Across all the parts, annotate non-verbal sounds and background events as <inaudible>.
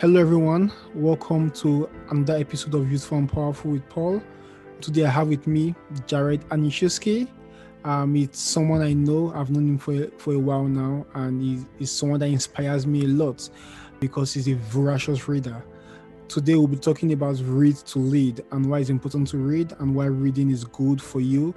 Hello, everyone. Welcome to another episode of Youthful and Powerful with Paul. Today, I have with me Jared Anishewski. Um, it's someone I know. I've known him for for a while now, and he's, he's someone that inspires me a lot because he's a voracious reader. Today, we'll be talking about read to lead and why it's important to read and why reading is good for you.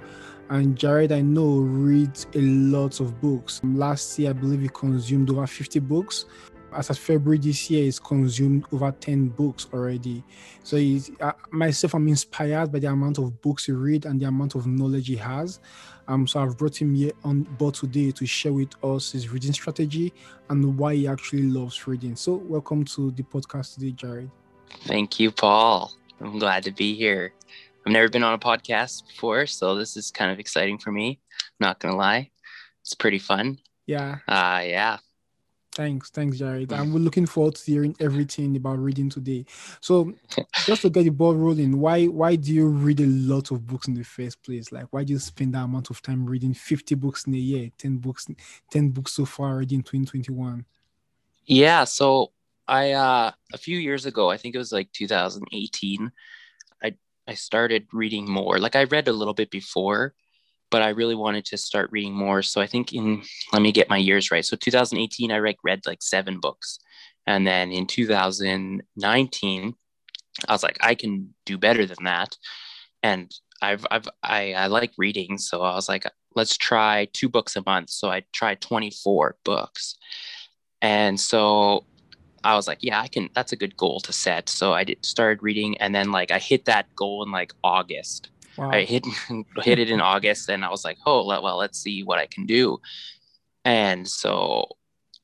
And Jared, I know, reads a lot of books. Last year, I believe he consumed over 50 books as of February this year, he's consumed over 10 books already. So he's, uh, myself, I'm inspired by the amount of books he read and the amount of knowledge he has. Um, so I've brought him here on board today to share with us his reading strategy and why he actually loves reading. So welcome to the podcast today, Jared. Thank you, Paul. I'm glad to be here. I've never been on a podcast before, so this is kind of exciting for me. I'm not gonna lie. It's pretty fun. Yeah. Uh yeah. Thanks, thanks, Jared. And <laughs> we're looking forward to hearing everything about reading today. So, <laughs> just to get the ball rolling, why why do you read a lot of books in the first place? Like, why do you spend that amount of time reading fifty books in a year, ten books, ten books so far already in twenty twenty one? Yeah. So I uh a few years ago, I think it was like 2018, I I started reading more. Like I read a little bit before, but I really wanted to start reading more. So I think in let me get my years right. So 2018, I read, read like seven books, and then in 2019, I was like, I can do better than that, and I've I've I, I like reading, so I was like, let's try two books a month. So I tried 24 books, and so I was like, yeah, I can. That's a good goal to set. So I did, started reading, and then like I hit that goal in like August Wow. I hit <laughs> hit it in August, and I was like, "Oh, well, let's see what I can do." And so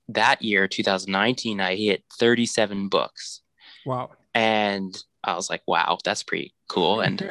that year, 2019, I hit 37 books. Wow! And I was like, "Wow, that's pretty cool." And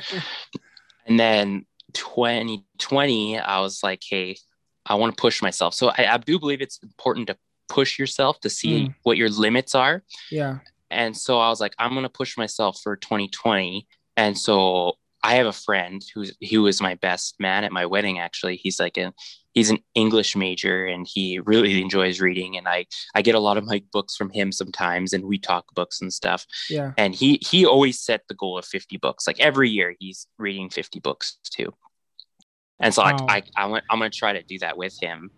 <laughs> and then 2020, I was like, "Hey, I want to push myself." So I, I, do believe it's important to push yourself to see mm. what your limits are. Yeah. And so I was like, I'm gonna push myself for 2020. And so I have a friend who's who was my best man at my wedding. Actually, he's like a he's an English major and he really enjoys reading. And I I get a lot of my books from him sometimes, and we talk books and stuff. Yeah. And he he always set the goal of fifty books. Like every year, he's reading fifty books too. And so wow. I, I, I I'm going to try to do that with him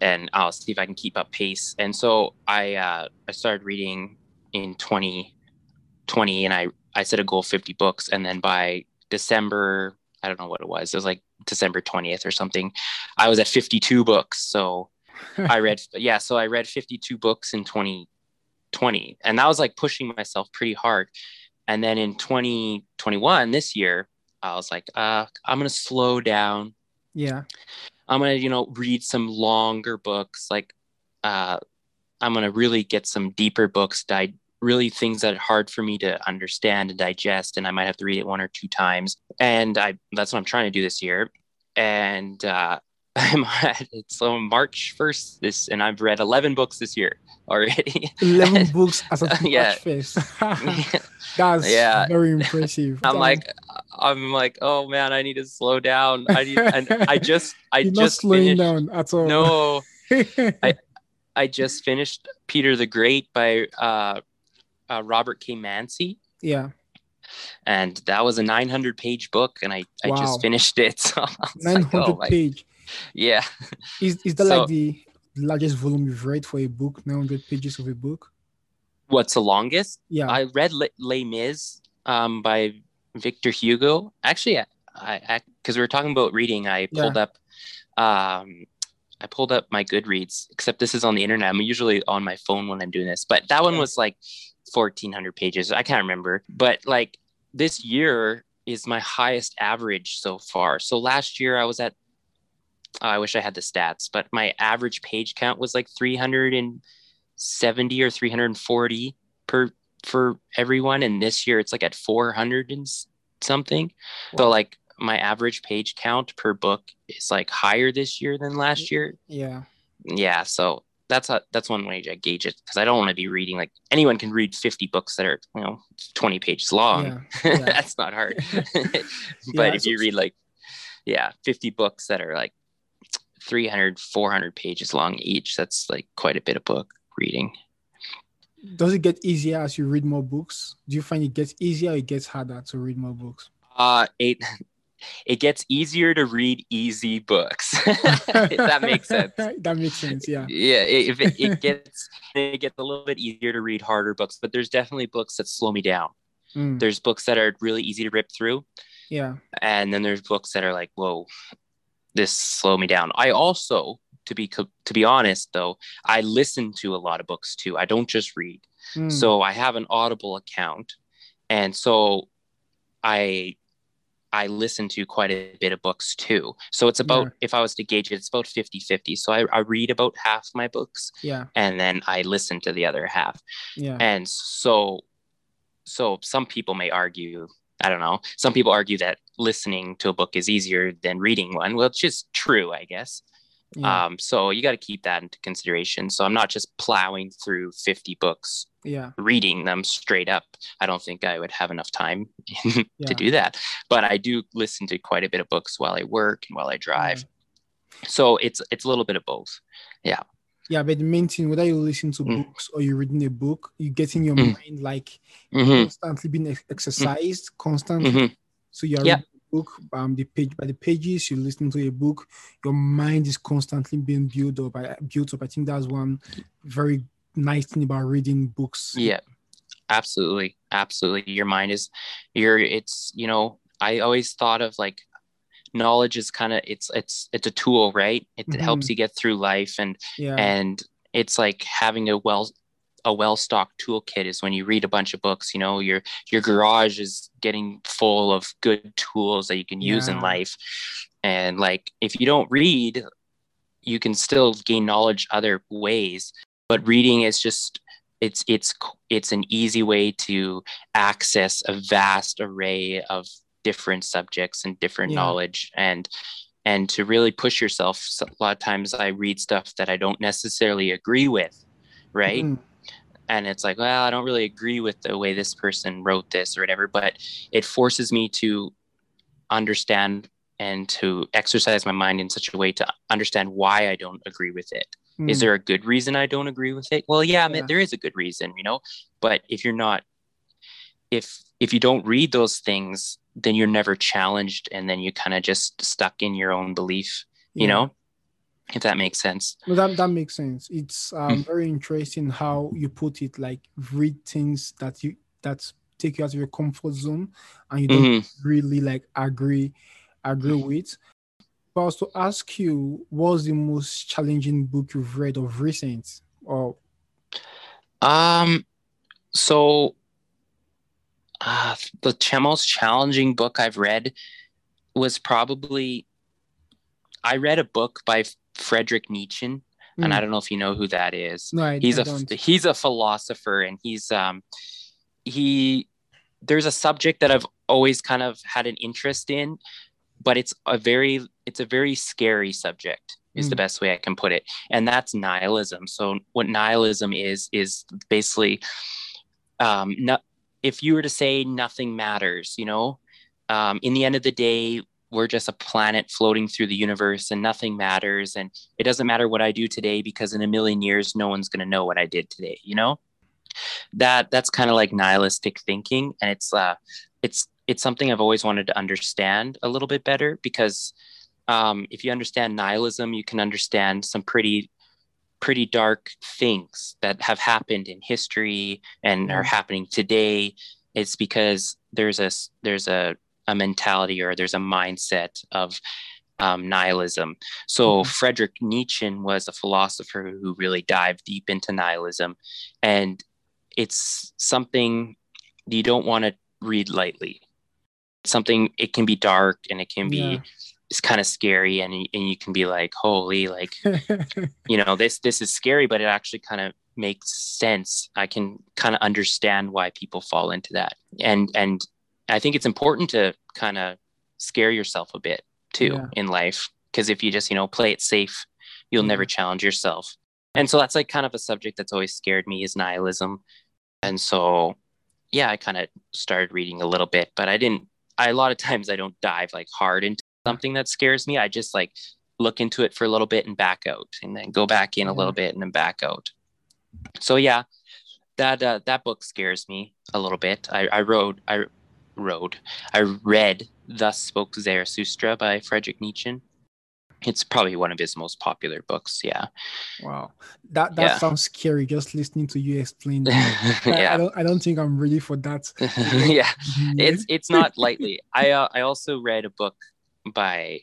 and I'll see if I can keep up pace. And so I, uh, I started reading in 2020 and I, I set a goal of 50 books. And then by December, I don't know what it was. It was like December 20th or something. I was at 52 books. So I read, <laughs> yeah, so I read 52 books in 2020. And that was like pushing myself pretty hard. And then in 2021, this year, I was like, uh, I'm going to slow down. Yeah. I'm going to, you know, read some longer books. Like, uh, I'm going to really get some deeper books, di- really things that are hard for me to understand and digest and i might have to read it one or two times and i that's what i'm trying to do this year and uh <laughs> i'm at it's on march 1st this and i've read 11 books this year already. 11 <laughs> books as of <laughs> yeah. march 1st that's yeah. very impressive. I'm like i'm like oh man i need to slow down. I need and i just i You're just not slowing finished, down at all. No. I I just finished Peter the Great by uh, uh, Robert K. Massie. Yeah. And that was a 900 page book, and I, wow. I just finished it. <laughs> So 900 like, oh, page. Yeah. Is, is that so, like the largest volume you've read for a book, 900 pages of a book? What's the longest? Yeah. I read Les, Les Mis um, by Victor Hugo. Actually, I because we were talking about reading, I pulled yeah. up um, I pulled up my Goodreads, except this is on the internet. I'm usually on my phone when I'm doing this, but that one was like 1400 pages. I can't remember, but like this year is my highest average so far. So last year I was at, oh, I wish I had the stats, but my average page count was like 370 or 340 per for everyone. And this year it's like at 400 and something. Wow. So like my average page count per book is like higher this year than last year. Yeah. Yeah. So that's a, that's one way to gauge it because I don't want to be reading like anyone can read 50 books that are you know 20 pages long. Yeah, <laughs> yeah. that's not hard. <laughs> <laughs> but yeah, if you read like yeah 50 books that are like 300 400 pages long each, that's like quite a bit of book reading. does it get easier as you read more books? Do you find it gets easier or it gets harder to read more books? Uh, it it gets easier to read easy books. <laughs> that makes sense. <laughs> that makes sense. Yeah. Yeah. If it, it gets it gets a little bit easier to read harder books, but there's definitely books that slow me down. Mm, There's books that are really easy to rip through, yeah. and then there's books that are like, whoa, this slow me down. I also, to be co- to be honest though, I listen to a lot of books too. I don't just read. Mm, So I have an Audible account, and so I I listen to quite a bit of books too. So it's about Yeah. if I was to gauge it, it's about 50-50. So I, I read about half my books yeah. and then I listen to the other half. Yeah. And so so some people may argue, I don't know, some people argue that listening to a book is easier than reading one. Well, it's just true, I guess. Yeah. Um, so you got to keep that into consideration. So I'm not just plowing through 50 books yeah. reading them straight up. I don't think I would have enough time <laughs> to do that. But I do listen to quite a bit of books while I work and while I drive. So it's it's a little bit of both. Yeah, yeah but the main thing, whether you listen to Mm. books or you're reading a book, you get in your Mm. mind like hmm constantly being ex- exercised, constantly. hmm So you're Yeah. reading a book, um, the page by the pages, you listen to a book, your mind is constantly being built up. I built up. I think that's one very nice thing about reading books. Yeah, absolutely, absolutely. Your mind is, your it's you know. I always thought of like knowledge is kind of it's it's it's a tool, right? It Mhm. helps you get through life, and Yeah. and it's like having a well a well-stocked toolkit is when you read a bunch of books you know your your garage is getting full of good tools that you can use in life and like if you don't read you can still gain knowledge other ways but reading is just it's it's it's an easy way to access a vast array of different subjects and different Yeah. knowledge and and to really push yourself. So a lot of times i read stuff that i don't necessarily agree with right? Mm, and it's like well i don't really agree with the way this person wrote this or whatever but it forces me to understand and to exercise my mind in such a way to understand why i don't agree with it is mm, there a good reason I don't agree with it? Well, yeah, I mean, there is a good reason, you know. But if you're not, if if you don't read those things, then you're never challenged, and then you kind of just stuck in your own belief, you know. If that makes sense. No, that that makes sense. It's um, Mm. very interesting how you put it. Like read things that you that take you out of your comfort zone, and you don't Mhm. really like agree agree with. I was to ask you, what's the most challenging book you've read of recent? Or Um. So, uh, the most challenging book I've read was probably. I read a book by Frederick Nietzsche, and I Mm, don't know if you know who that is. no, I, he's I a don't. he's a philosopher and he's um he there's a subject that I've always kind of had an interest in but it's a very it's a very scary subject is the Mm. best way I can put it. And that's nihilism. So what nihilism is is basically um no, if you were to say nothing matters you know um in the end of the day we're just a planet floating through the universe and nothing matters. And it doesn't matter what I do today because in a million years no one's going to know what I did today you know? That that's kind of like nihilistic thinking. And it's uh it's it's something I've always wanted to understand a little bit better because um, if you understand nihilism you can understand some pretty pretty dark things that have happened in history and are Mm. happening today it's because there's a there's a a mentality or there's a mindset of um, nihilism. So Mhm. Frederick Nietzsche was a philosopher who really dived deep into nihilism, and it's something you don't want to read lightly. Something it can be dark and it can be Yeah. it's kind of scary, and and you can be like, holy, like <laughs> you know this this is scary, but it actually kind of makes sense. I can kind of understand why people fall into that, and and I think it's important to kind of scare yourself a bit too Yeah. in life because if you just you know play it safe, you'll Yeah. never mm-hmm. challenge yourself. And so that's like kind of a subject that's always scared me is nihilism, and so yeah, I kind of started reading a little bit, but I didn't. I a lot of times I don't dive like hard into something that scares me. I just like look into it for a little bit and back out and then go back in a little bit and then back out. So yeah, that uh, that book scares me a little bit. I, I wrote I wrote I read Thus Spoke Zarathustra by Friedrich Nietzsche. It's probably one of his most popular books. Yeah. Wow, that that Yeah. sounds scary. Just listening to you explain. that. <laughs> I, I don't I don't think I'm ready for that. <laughs> yeah. It's it's <laughs> not lightly. I uh, I also read a book by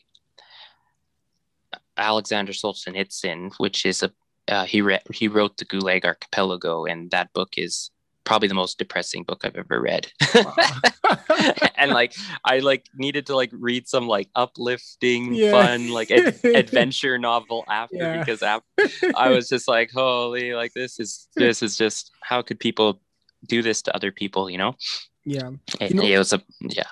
Alexander Solzhenitsyn, which is a uh, he read he wrote the Gulag Archipelago, and that book is probably the most depressing book I've ever read. <laughs> and like I like needed to like read some like uplifting, Yeah. fun like ad- <laughs> adventure novel after Yeah. because af- I <laughs> was just like, holy, like this is this is just how could people do this to other people? You know, yeah. it, know- it was a yeah.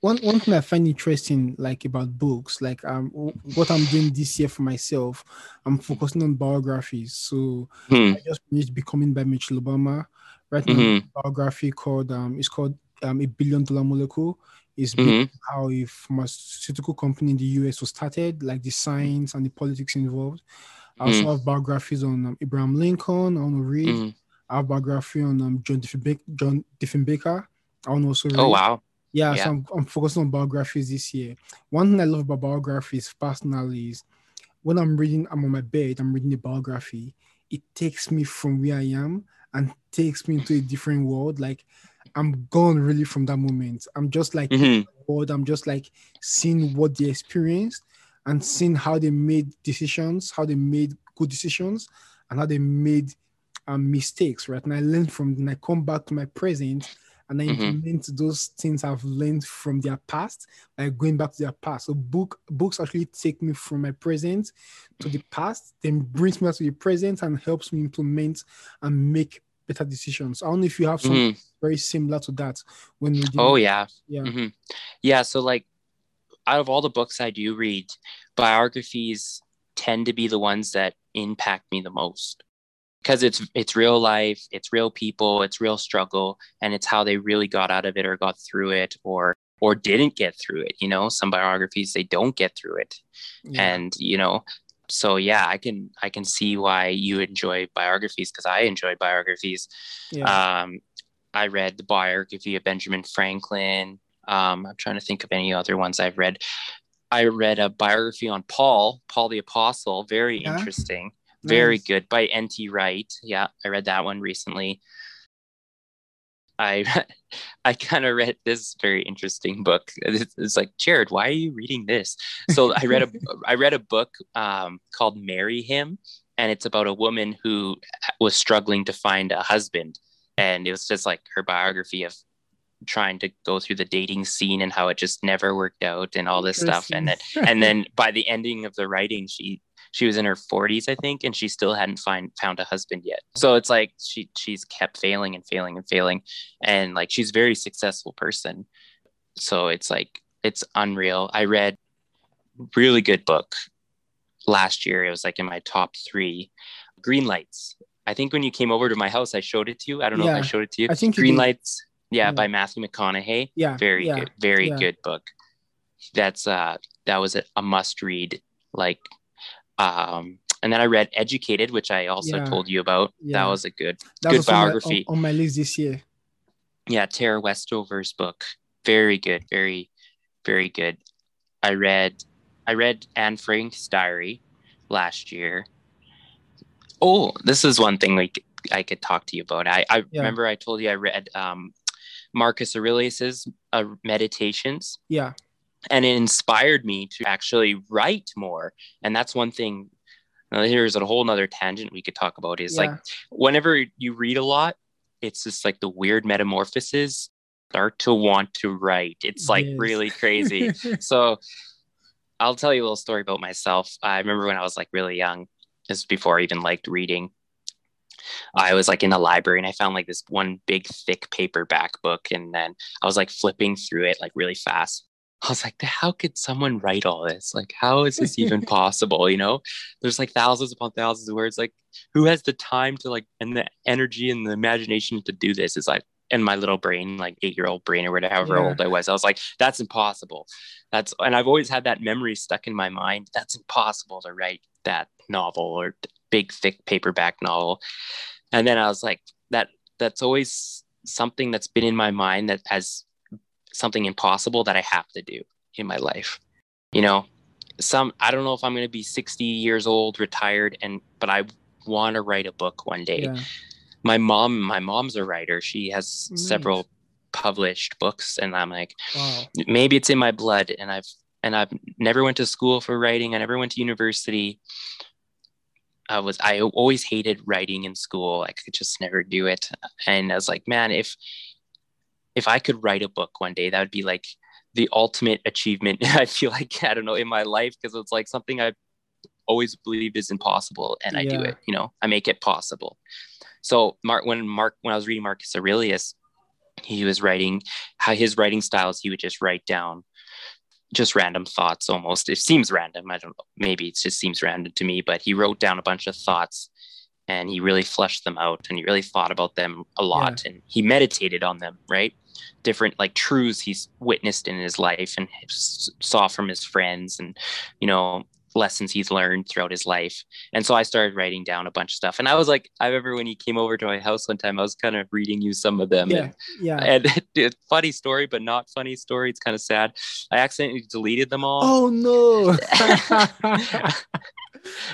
one one thing I find interesting, like about books, like um, what I'm doing this year for myself, I'm focusing on biographies. So Hmm. I just finished Becoming by Michelle Obama. Right now, Mhm. a biography called um, it's called um, a billion dollar molecule. Is Mhm. how a pharmaceutical company in the US was started, like the science and the politics involved. I also have biographies on um, Abraham Lincoln. I want to read. Mhm. I have biography on um, John Diefenbaker. John Diefenbaker. I want to also read. Oh wow. Yeah, Yeah. so I'm, I'm focusing on biographies this year. One thing I love about biographies personally is when I'm reading, I'm on my bed, I'm reading a biography, it takes me from where I am and takes me into a different world. Like I'm gone really from that moment. I'm just like bored. I'm just like seeing what they experienced and seeing how they made decisions, how they made good decisions, and how they made um, mistakes, right? And I learn from them. I come back to my present and I Mhm. implement those things I've learned from their past by going back to their past. So book books actually take me from my present to the past, then brings me back to the present and helps me implement and make better decisions. I don't know if you have something Mhm. very similar to that when we did Oh yeah. yeah. hmm Yeah. So like, out of all the books I do read, biographies tend to be the ones that impact me the most because it's it's real life, it's real people, it's real struggle, and it's how they really got out of it or got through it or or didn't get through it. You know, some biographies they don't get through it, yeah. and you know. So yeah, I can I can see why you enjoy biographies because I enjoy biographies. yeah. Um, I read the biography of Benjamin Franklin. Um, I'm trying to think of any other ones I've read. I read a biography on Paul, Paul the Apostle. Very Yeah? interesting. Very good by N.T. Wright. Yeah, I read that one recently. I <laughs> I kind of read this very interesting book. It's, it's like Jared, why are you reading this? So I read a <laughs> I read a book um, called "Marry Him," and it's about a woman who was struggling to find a husband, and it was just like her biography of trying to go through the dating scene and how it just never worked out and all this stuff. And then and then <laughs> by the ending of the writing, she she was in her 40s, I think, and she still hadn't find found a husband yet. So it's like she she's kept failing and failing and failing, and like she's a very successful person. So it's like it's unreal. I read really good book last year. It was like in my top three. Green Lights. I think when you came over to my house, I showed it to you. I don't know if I showed it to you. I think Green. Lights. Yeah, Yeah. by Matthew McConaughey yeah. very yeah. good very yeah. good book that's uh that was a, a must read like um and then i read educated which i also Yeah. told you about Yeah. that was a good That good was on my- biography. on, on my list this year. yeah tara westover's book very good very very good i read i read anne frank's diary last year oh this is one thing like i could talk to you about i i Yeah. remember i told you i read um marcus aurelius's uh, meditations Yeah. And it inspired me to actually write more. And that's one thing now here's a whole nother tangent we could talk about is like whenever you read a lot it's just like the weird metamorphoses start to want to write. It's like Yes. really crazy. <laughs> So i'll tell you a little story about myself. I remember when i was like really young this is before i even liked reading. I was like in the library and i found like this one big thick paperback book and then i was like flipping through it like really fast I was like, how could someone write all this? Like, how is this even <laughs> possible? You know, there's like thousands upon thousands of words. Like, who has the time to like, and the energy and the imagination to do this? Is like, in my little brain, like eight year old brain or whatever Yeah. old I was, I was like, that's impossible. That's, and I've always had that memory stuck in my mind. That's impossible to write that novel or big, thick paperback novel. And then I was like, that, that's always something that's been in my mind that has something impossible that I have to do in my life. You know, some I don't know if I'm going to be 60 years old, retired, and but I want to write a book one day. Yeah. My mom, my mom's a writer. She has nice. several published books, and I'm like, wow. maybe it's in my blood. And I've and I've never went to school for writing. I never went to university. I was I always hated writing in school. I could just never do it. And I was like, man, if if I could write a book one day, that would be like the ultimate achievement. <laughs> I feel like I don't know in my life because it's like something I always believed is impossible, and I yeah. do it. You know, I make it possible. So Mark, when Mark, when I was reading Marcus Aurelius, he was writing how his writing styles. He would just write down just random thoughts almost. It seems random. I don't know. Maybe it just seems random to me, but he wrote down a bunch of thoughts and he really fleshed them out and he really thought about them a lot yeah. and he meditated on them, right? Different like truths he's witnessed in his life and saw from his friends and, you know, lessons he's learned throughout his life. And so I started writing down a bunch of stuff. And I was like, I remember when he came over to my house one time, I was kind of reading you some of them. Yeah. And, yeah. And <laughs> it, funny story, but not funny story. It's kind of sad. I accidentally deleted them all. Oh no. <laughs> <laughs>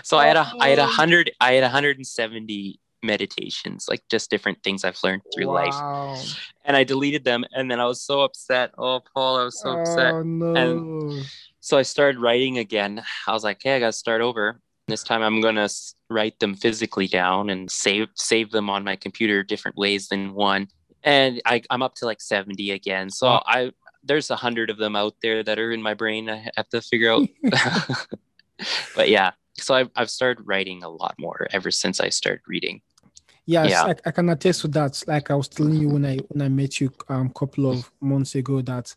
so I had a I had a oh. hundred I had 170 meditations, like just different things I've learned through wow. life. And I deleted them and then I was so upset. Oh Paul, I was so upset. Oh, no. And so I started writing again. I was like, hey, I got to start over. This time I'm going to write them physically down and save save them on my computer different ways than one. And I, I'm up to like 70 again. So wow. I there's a hundred of them out there that are in my brain. I have to figure out. <laughs> <laughs> but yeah, so I've, I've started writing a lot more ever since I started reading. Yes, yeah. I, I, can attest to that. Like I was telling you when I when I met you a um, couple of months ago that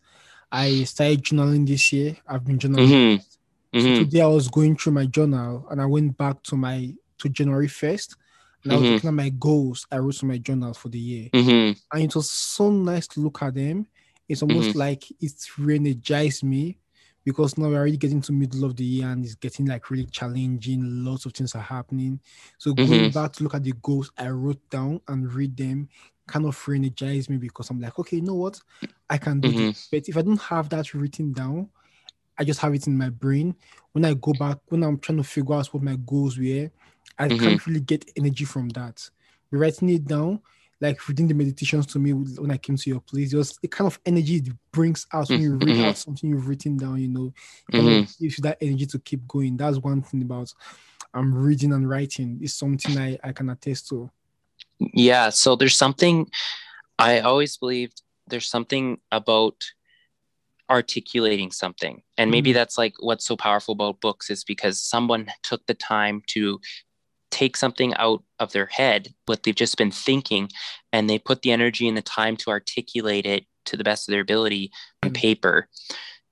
I started journaling this year. I've been journaling. Mm-hmm. Mm-hmm. today I was going through my journal and I went back to my to January 1st and I was mm-hmm. looking at my goals I wrote in my journal for the year. Mm-hmm. And it was so nice to look at them. It's almost mm-hmm. like it's re-energized me because now we're already getting to middle of the year and it's getting like really challenging. Lots of things are happening. So going mm-hmm. back to look at the goals I wrote down and read them kind of re-energize me because I'm like, okay, you know what? I can do mm-hmm. this. But if I don't have that written down, I just have it in my brain. When I go back, when I'm trying to figure out what my goals were, I mm-hmm. can't really get energy from that. Writing it down, like reading the meditations to me when I came to your place, just the kind of energy it brings out when you read mm-hmm. out something you've written down, you know, mm-hmm. gives you that energy to keep going. That's one thing about I'm um, reading and writing. It's something I, I can attest to. Yeah. So there's something I always believed there's something about articulating something. And maybe mm that's like what's so powerful about books is because someone took the time to take something out of their head, what they've just been thinking, and they put the energy and the time to articulate it to the best of their ability on mm paper.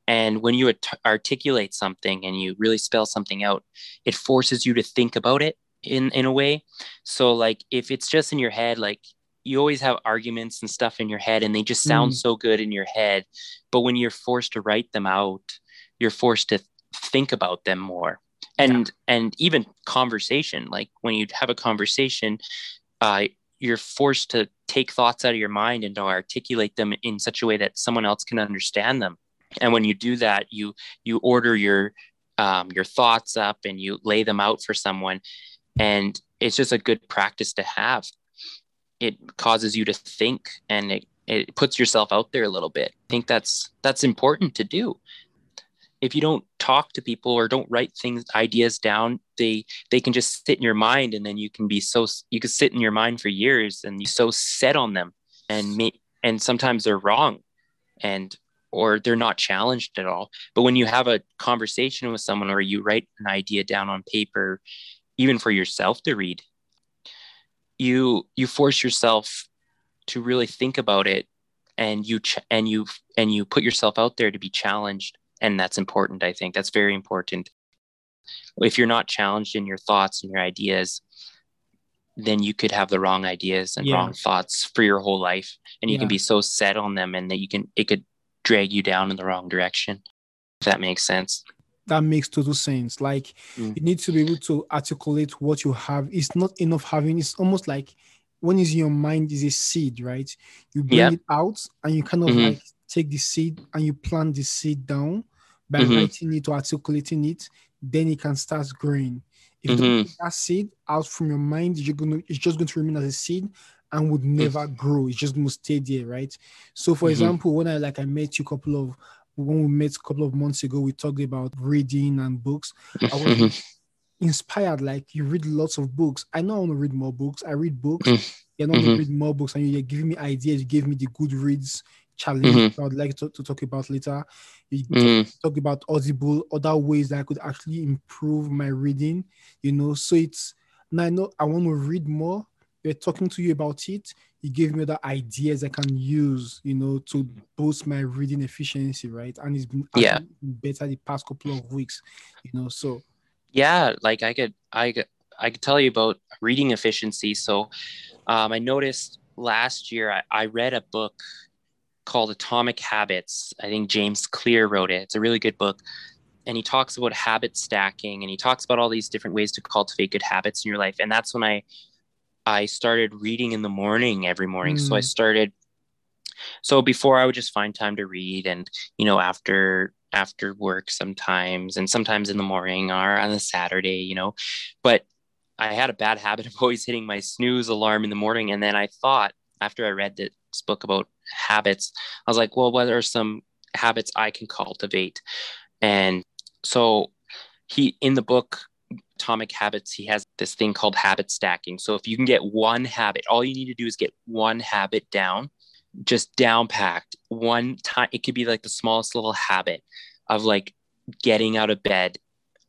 And when you art- articulate something and you really spell something out, it forces you to think about it in in a way so like if it's just in your head like you always have arguments and stuff in your head and they just sound mm. so good in your head but when you're forced to write them out you're forced to think about them more and yeah. and even conversation like when you have a conversation uh, you're forced to take thoughts out of your mind and to articulate them in such a way that someone else can understand them. And when you do that you you order your um, your thoughts up and you lay them out for someone. And it's just a good practice to have. It causes you to think and it, it puts yourself out there a little bit. I think that's that's important to do if you don't talk to people or don't write things ideas down they they can just sit in your mind and then you can be so you can sit in your mind for years and you so set on them and me and sometimes they're wrong and or they're not challenged at all. But when you have a conversation with someone or you write an idea down on paper even for yourself to read you you force yourself to really think about it and you ch- and you and you put yourself out there to be challenged and that's important i think that's very important if you're not challenged in your thoughts and your ideas then you could have the wrong ideas and yeah. wrong thoughts for your whole life and you yeah. can be so set on them and that you can it could drag you down in the wrong direction if that makes sense that makes total sense. Like mm. you need to be able to articulate what you have. It's not enough having. It's almost like when is your mind is a seed, right? You bring Yep. it out and you kind of Mhm. like take the seed and you plant the seed down by Mhm. writing it or articulating it, then it can start growing. If you don't Mhm. take that seed out from your mind, you're gonna it's just going to remain as a seed and would never grow. It's just going to stay there, right? So, for Mhm. example, when I like I met you a couple of when we met a couple of months ago, we talked about reading and books. I was Mhm. inspired. Like you read lots of books. I know I want to read more books. I read books. Mm. You know, I want Mhm. to read more books, and you're giving me ideas. You gave me the Goodreads challenge. Mhm. I would like to, to talk about later. You Mhm. talk about Audible, other ways that I could actually improve my reading. You know, so it's now I know I want to read more. We're talking to you about it. You gave me other ideas I can use, you know, to boost my reading efficiency, right? And it's been Yeah. better the past couple of weeks, you know. So yeah like i could i could i could tell you about reading efficiency so um, i noticed last year I, I read a book called atomic habits. I think james clear wrote it. It's a really good book. And he talks about habit stacking and he talks about all these different ways to cultivate good habits in your life. And that's when i i started reading in the morning every morning. So i Mm. started so before i would just find time to read and you know after after work sometimes and sometimes in the morning or on a saturday you know. But i had a bad habit of <laughs> always hitting my snooze alarm in the morning. And then i thought after i read this book about habits. I was like well what are some habits i can cultivate? And so he in the book atomic habits he has this thing called habit stacking. So if you can get one habit all you need to do is get one habit down just down packed. One time it could be like the smallest little habit of like getting out of bed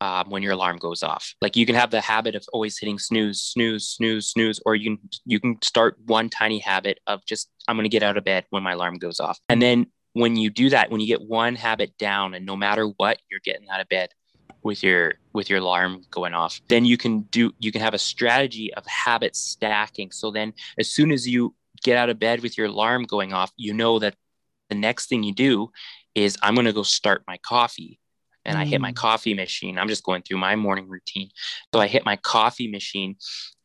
um, when your alarm goes off. Like you can have the habit of always hitting snooze snooze snooze snooze or you can you can start one tiny habit of just i'm going to get out of bed when my alarm goes off. And then when you do that when you get one habit down and no matter what you're getting out of bed with your with your alarm going off then you can do you can have a strategy of habit stacking. So then as soon as you get out of bed with your alarm going off you know that the next thing you do is i'm going to go start my coffee and i hit my Mm. coffee machine. I'm just going through my morning routine. So i hit my coffee machine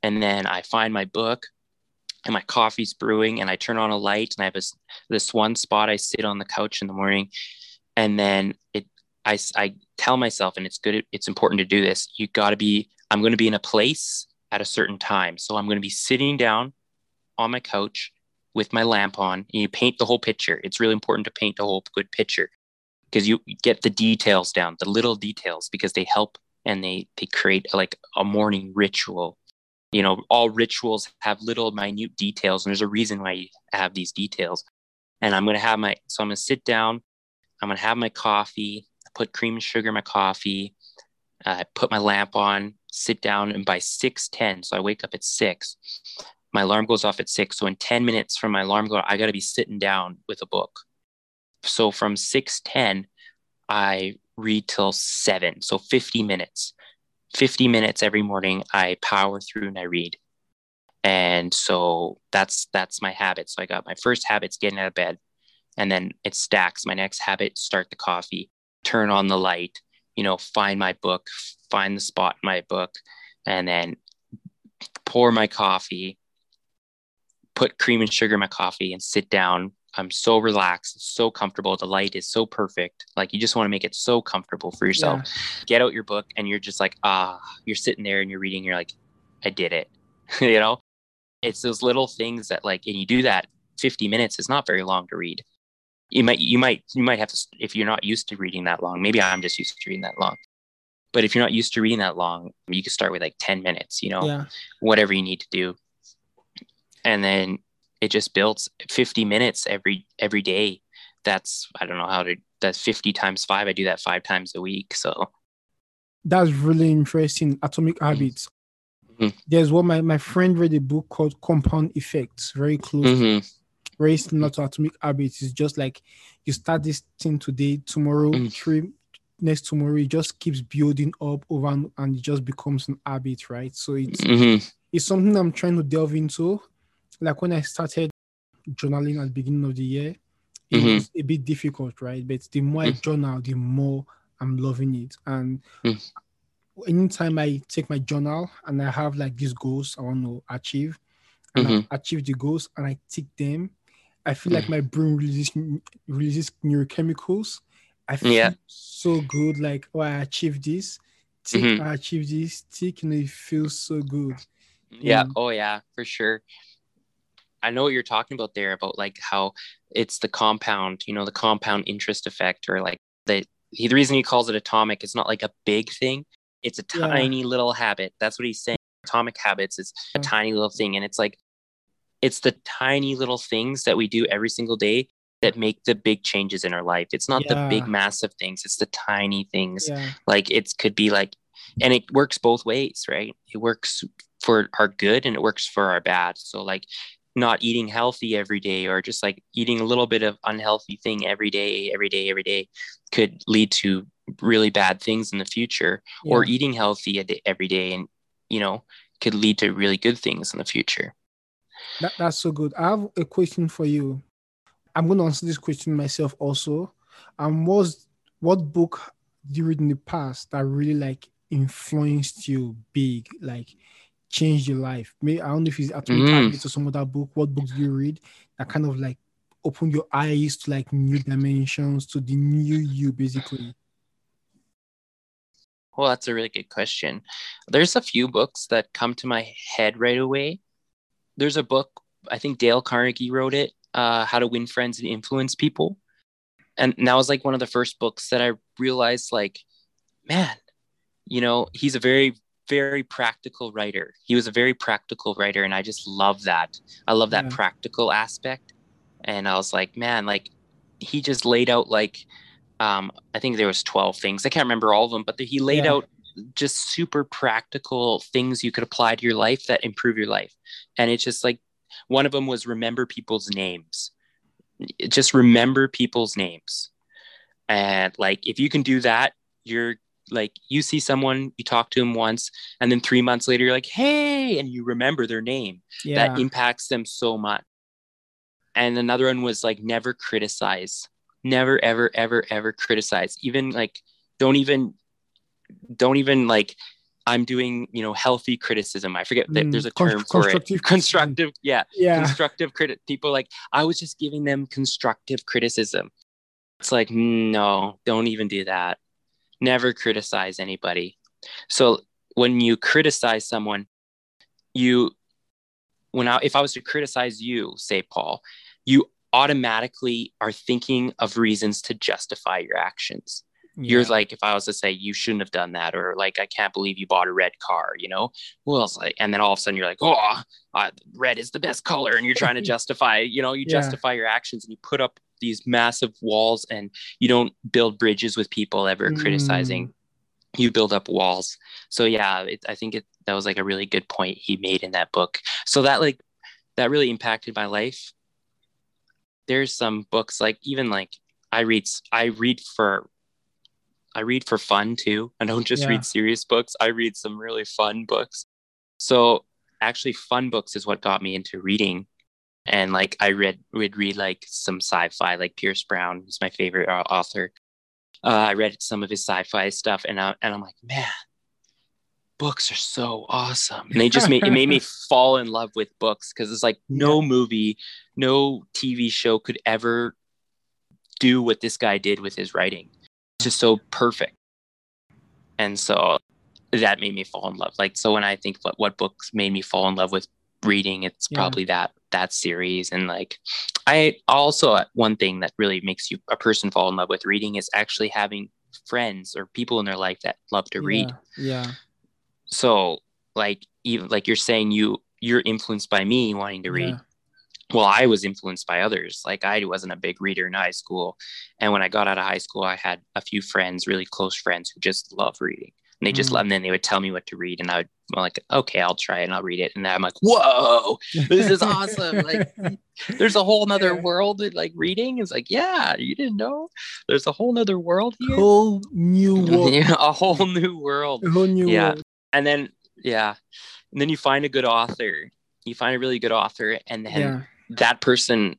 and then i find my book and my coffee's brewing and i turn on a light and i have this, this one spot i sit on the couch in the morning and then it I, I tell myself and it's good it's important to do this you got to be i'm going to be in a place at a certain time. So i'm going to be sitting down on my couch with my lamp on and you paint the whole picture. It's really important to paint the whole good picture because you get the details down the little details because they help and they they create like a morning ritual. You know all rituals have little minute details and there's a reason why you have these details. And i'm to have my so i'm to sit down i'm to have my coffee put cream and sugar in my coffee uh, put my lamp on sit down and by 6.10 so i wake up at 6 my alarm goes off at 6 so in 10 minutes from my alarm go i got to be sitting down with a book so from 6.10 i read till 7 so 50 minutes. 50 minutes every morning i power through and i read. And so that's that's my habit. So i got my first habit's getting out of bed and then it stacks. My next habit start the coffee turn on the light you know find my book find the spot in my book and then pour my coffee put cream and sugar in my coffee and sit down i'm so relaxed so comfortable the light is so perfect like you just want to make it so comfortable for yourself. Yeah. get out your book and you're just like ah you're sitting there and you're reading you're like i did it <laughs> you know? It's those little things that like and you do that 50 minutes is not very long to read. You might you might you might have to if you're not used to reading that long maybe i'm just used to reading that long but if you're not used to reading that long you can start with like 10 minutes you know? Yeah. whatever you need to do. And then it just builds 50 minutes every every day that's i don't know how to that's 50 times 5 i do that 5 times a week so That's really interesting. Atomic habits. Mhm. There's one my, my friend read a book called Compound Effects, very close, mhm, very similar to Atomic Habits. It's just like you start this thing today, tomorrow, Mhm. three next tomorrow, it just keeps building up over and, and it just becomes an habit, right? So it's mhm, it's something I'm trying to delve into. Like when I started journaling at the beginning of the year, it Mhm. was a bit difficult, right? But the more I Mm. journal, the more I'm loving it. And Mm. anytime I take my journal and I have like these goals I want to achieve, and Mhm. I achieve the goals and I tick them, I feel Mm. like my brain releases releases neurochemicals. I feel Yeah. so good, like oh I achieved this, tick, Mhm. I achieved this, tick, and it feels so good. yeah Yeah. oh yeah for sure i know what you're talking about there about like how it's the compound you know the compound interest effect or like the he, the reason he calls it atomic is not like a big thing. It's a Yeah. tiny little habit. That's what he's saying. Atomic habits is a mm. tiny little thing and it's like it's the tiny little things that we do every single day that make the big changes in our life. It's not the big massive things it's the tiny things. Yeah, like it could be like and it works both ways right? It works for our good and it works for our bad. So like not eating healthy every day or just like eating a little bit of unhealthy thing every day every day every day could lead to really bad things in the future or eating healthy every day and you know could lead to really good things in the future That, that's so good. I have a question for you. I'm going to answer this question myself also. Um, was what book did you read in the past that really like influenced you big, like changed your life? Maybe I don't know if it's Atomic Mm. Habits or some other book. What book do you read that kind of like opened your eyes to like new dimensions, to the new you, basically? well that's a really good question there's a few books that come to my head right away there's a book i think dale carnegie wrote it uh, how to win friends and influence people and that was like one of the first books that i realized like man you know he's a very very practical writer. He was a very practical writer and i just love that. I love that Yeah. practical aspect. And i was like man like he just laid out like um i think there was 12 things. I can't remember all of them but the, he laid Yeah. out just super practical things you could apply to your life that improve your life. And it's just like one of them was remember people's names. Just remember people's names. And like if you can do that you're like you see someone you talk to them once and then three months later you're like hey and you remember their name. Yeah, that impacts them so much. And another one was like never criticize. Never ever ever ever criticize. Even like don't even don't even like i'm doing you know healthy criticism. I forget that Mm, there's a term for constructive <laughs> it constructive yeah. Yeah, constructive critic people like i was just giving them constructive criticism. It's like no don't even do that never criticize anybody. So when you criticize someone you when i if i was to criticize you say paul you automatically are thinking of reasons to justify your actions. You're like if i was to say you shouldn't have done that or like i can't believe you bought a red car you know? Well it's like and then all of a sudden you're like oh uh, red is the best color and you're trying to <laughs> justify you know you Yeah. justify your actions and you put up these massive walls and you don't build bridges with people ever Mm. criticizing. You build up walls. So yeah it, i think it that was like a really good point he made in that book. So that like that really impacted my life. There's some books like even like i read i read for i read for fun too. I don't just Yeah. read serious books. I read some really fun books. So actually fun books is what got me into reading and like i read would read like some sci-fi like pierce brown who's my favorite au- author. Uh, i read some of his sci-fi stuff and, I, and i'm like man books are so awesome. And they just made it made me <laughs> fall in love with books because it's like no movie no tv show could ever do what this guy did with his writing. It's just so perfect. And so that made me fall in love. Like so when i think what, what books made me fall in love with reading it's Yeah. probably that that series and like i also uh, one thing that really makes you a person fall in love with reading is actually having friends or people in their life that love to read Yeah, yeah. so like even like you're saying you you're influenced by me wanting to read Yeah. well i was influenced by others like i wasn't a big reader in high school and when i got out of high school i had a few friends really close friends who just love reading and they just Mm. love and then they would tell me what to read and i would I'm like okay i'll try it and i'll read it and i'm like whoa this is awesome like <laughs> there's a whole nother world like reading is like yeah you didn't know there's a whole nother world here whole new <laughs> world. A whole new world A whole new Yeah. world. and then yeah and then you find a good author you find a really good author and then Yeah. that person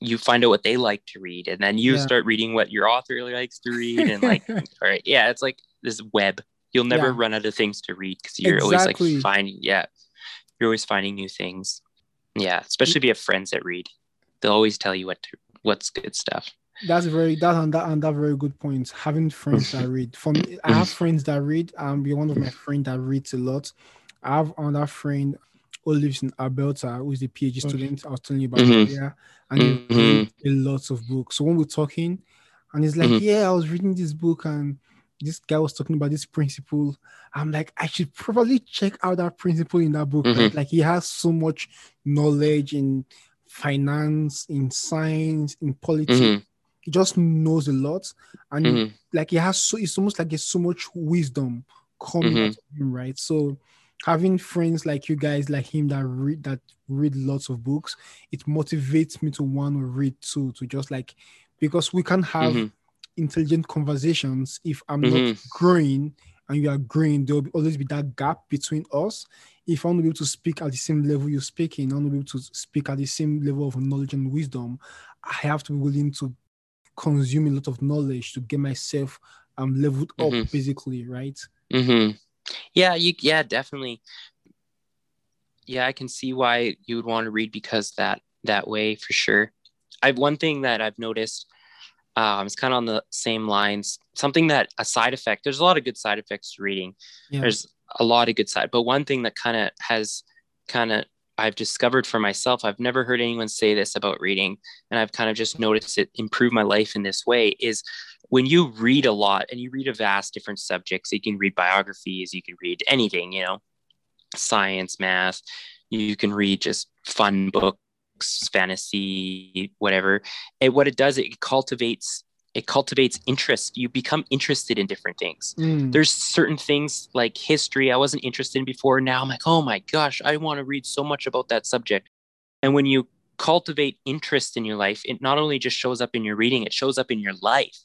you find out what they like to read and then you Yeah. start reading what your author likes to read and like <laughs> all right yeah it's like this web you'll never Yeah. run out of things to read because you're always like finding yeah you're always finding new things Yeah, especially if you have friends that read. They'll always tell you what to, what's good stuff. That's very that and that and that very good point. Having friends that read. For me, I have <laughs> friends that read. Um, be one of my friends that reads a lot. I have another friend who lives in Alberta, who is a PhD student. I was telling you about Mhm. earlier, and he Mhm. reads a lot of books. So when we're talking, and he's like, Mhm. "Yeah, I was reading this book, and this guy was talking about this principle." I'm like, I should probably check out that principle in that book. Mhm. Like he has so much knowledge in finance, in science, in politics. Mhm. He just knows a lot, and Mhm. like he has so it's almost like there's so much wisdom coming Mhm. out of him, right? So having friends like you guys like him that read that read lots of books, it motivates me to want to read too, to just like because we can have Mhm. Intelligent conversations if I'm not Mhm. growing and you are growing, there'll always be that gap between us. If I'm to be able to speak at the same level you're speaking, I want to be able to speak at the same level of knowledge and wisdom, I have to be willing to consume a lot of knowledge to get myself um leveled up Mhm. basically, right? hmm Yeah, you yeah, definitely. Yeah, I can see why you would want to read because that that way for sure. I've one thing that I've noticed, um, it's kind of on the same lines. Something that a side effect. There's a lot of good side effects to reading. Yeah. There's a lot of good side, but one thing that kind of has kind of I've discovered for myself. I've never heard anyone say this about reading, and I've kind of just noticed it improve my life in this way. Is when you read a lot and you read a vast different subjects, you can read biographies, you can read anything, you know, science, math, you can read just fun books, fantasy, whatever. And what it does, it cultivates it cultivates interest. You become interested in different things. Mm, There's certain things like history I wasn't interested in before. Now I'm like, oh my gosh, I want to read so much about that subject. And when you cultivate interest in your life, it not only just shows up in your reading, it shows up in your life.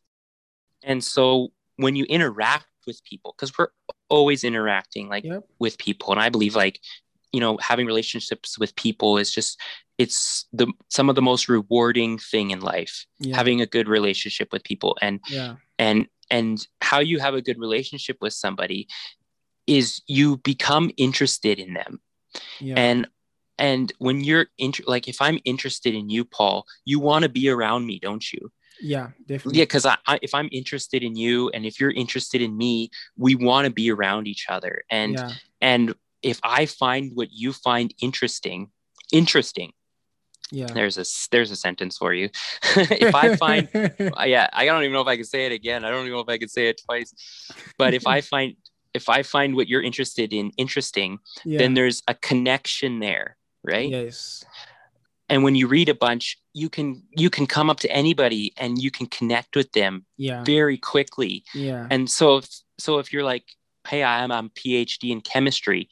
And so when you interact with people, because we're always interacting like Yep. with people, and I believe like, you know, having relationships with people is just it's the some of the most rewarding thing in life. yeah, Having a good relationship with people. And yeah, and and how you have a good relationship with somebody is you become interested in them. Yeah, and and when you're inter- like if i'm interested in you paul you want to be around me don't you? Yeah, definitely. yeah because I, I if i'm interested in you and if you're interested in me we want to be around each other. And yeah, and if i find what you find interesting interesting. Yeah. there's a there's a sentence for you. <laughs> If i find <laughs> uh, yeah i don't even know if i can say it again. I don't even know if i can say it twice. But if i <laughs> find if i find what you're interested in interesting yeah, then there's a connection there right? Yes, and when you read a bunch you can you can come up to anybody and you can connect with them yeah, very quickly. Yeah, and so if so if you're like hey i'm a phd in chemistry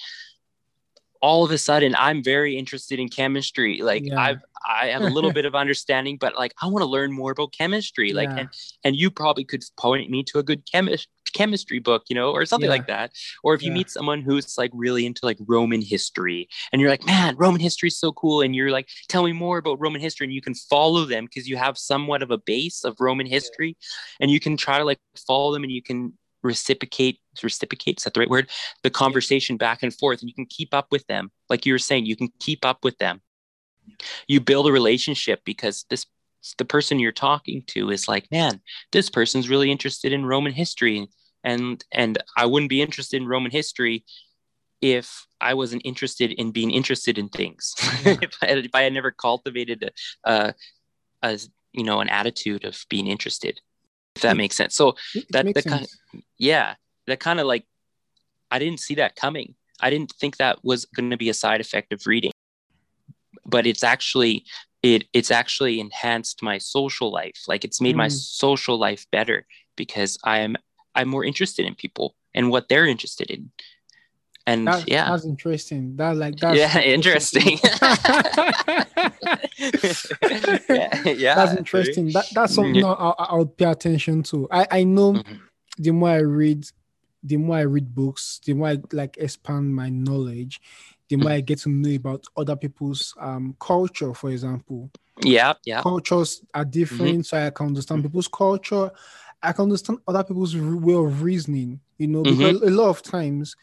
all of a sudden i'm very interested in chemistry like Yeah. i've i have a little bit of <laughs> understanding but like i want to learn more about chemistry like Yeah. and and you probably could point me to a good chemist chemistry book you know or something Yeah. like that or if you Yeah. meet someone who's like really into like roman history and you're like man roman history is so cool and you're like tell me more about roman history and you can follow them because you have somewhat of a base of roman history and you can try to like follow them and you can reciprocate reciprocate is that the right word? The conversation back and forth and you can keep up with them. Like you were saying you can keep up with them. You build a relationship because this the person you're talking to is like man this person's really interested in roman history. And and i wouldn't be interested in roman history if i wasn't interested in being interested in things. Yeah. <laughs> if, I, if i had never cultivated a, a, a you know an attitude of being interested if that hmm. makes sense. So It, that- makes that kind- sense. Yeah that kind of like i didn't see that coming i didn't think that was going to be a side effect of reading but it's actually it it's actually enhanced my social life like it's made my Mm. social life better because i'm i'm more interested in people and what they're interested in and That, yeah that's interesting. That like that's yeah <laughs> interesting <laughs> yeah, yeah that's interesting. That that's something Yeah. I'll, I would pay attention to. I I know Mhm. The more I read, the more I read books, the more I like expand my knowledge, the more I mm-hmm. get to know about other people's um culture, for example. yeah yeah Cultures are different, mm-hmm. so I can understand people's culture. I can understand other people's way of reasoning, you know, mm-hmm. because a lot of times,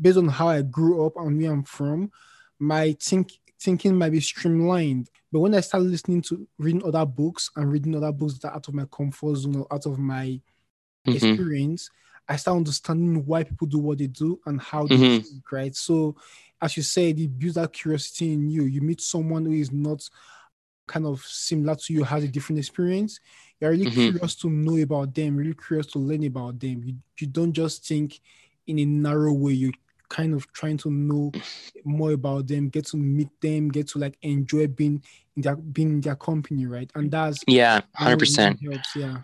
based on how I grew up and where I'm from, my think thinking might be streamlined. But when I start listening to reading other books and reading other books that are out of my comfort zone or out of my Mhm. experience, I start understanding why people do what they do and how they Mhm. think, right? So, as you said, it builds that curiosity in you. You meet someone who is not kind of similar to you, has a different experience. You're really Mhm. curious to know about them, really curious to learn about them. You, you don't just think in a narrow way. You're kind of trying to know more about them, get to meet them, get to like enjoy being in their being in their company, right? And that's Yeah, hundred percent. Yeah.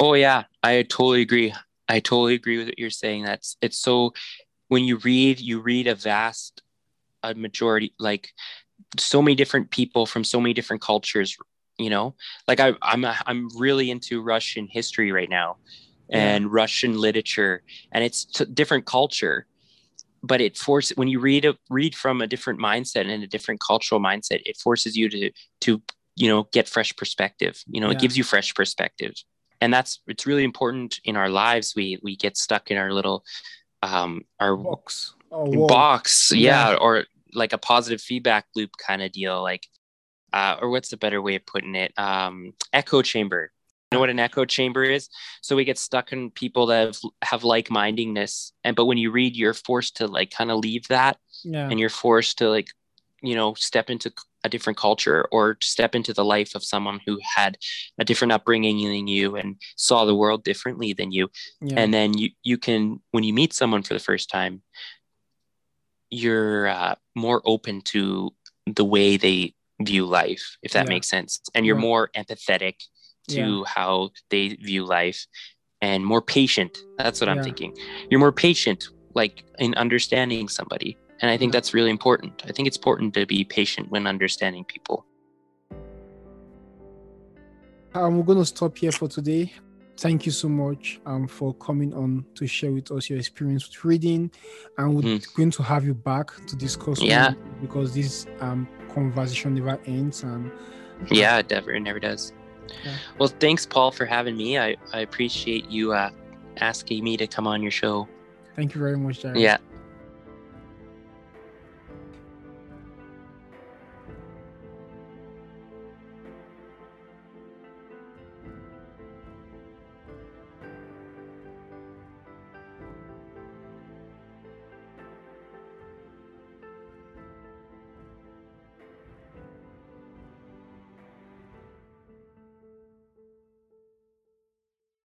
Oh yeah, I totally agree. I totally agree with what you're saying. That's it's so when you read, you read a vast a majority like so many different people from so many different cultures, you know? Like I I'm a, I'm really into Russian history right now Yeah. and Russian literature and it's t- different culture. But it forces when you read a, read from a different mindset and a different cultural mindset, it forces you to to you know get fresh perspective. You know, Yeah. it gives you fresh perspective and that's it's really important in our lives. We we get stuck in our little um our Box. box. Yeah, Yeah. or like a positive feedback loop kind of deal like uh or what's the better way of putting it? Um echo chamber. You know what an echo chamber is? So we get stuck in people that have, have like-mindedness and but when you read you're forced to like kind of leave that. Yeah. and you're forced to like you know step into a different culture or step into the life of someone who had a different upbringing than you and saw the world differently than you. Yeah. and then you you can when you meet someone for the first time you're uh, more open to the way they view life if that Yeah. makes sense. And you're Yeah. more empathetic to how they view life and more patient. That's what i'm thinking. You're more patient like in understanding somebody and i think that's really important i think it's important to be patient when understanding people we're going to stop here for today. Thank you so much um, for coming on to share with us your experience with reading. And we're Mhm. going to have you back to discuss Yeah. because this um, conversation never ends. And yeah it never it never does Yeah. well thanks paul for having me i, I appreciate you uh, asking me to come on your show thank you very much, Jared. yeah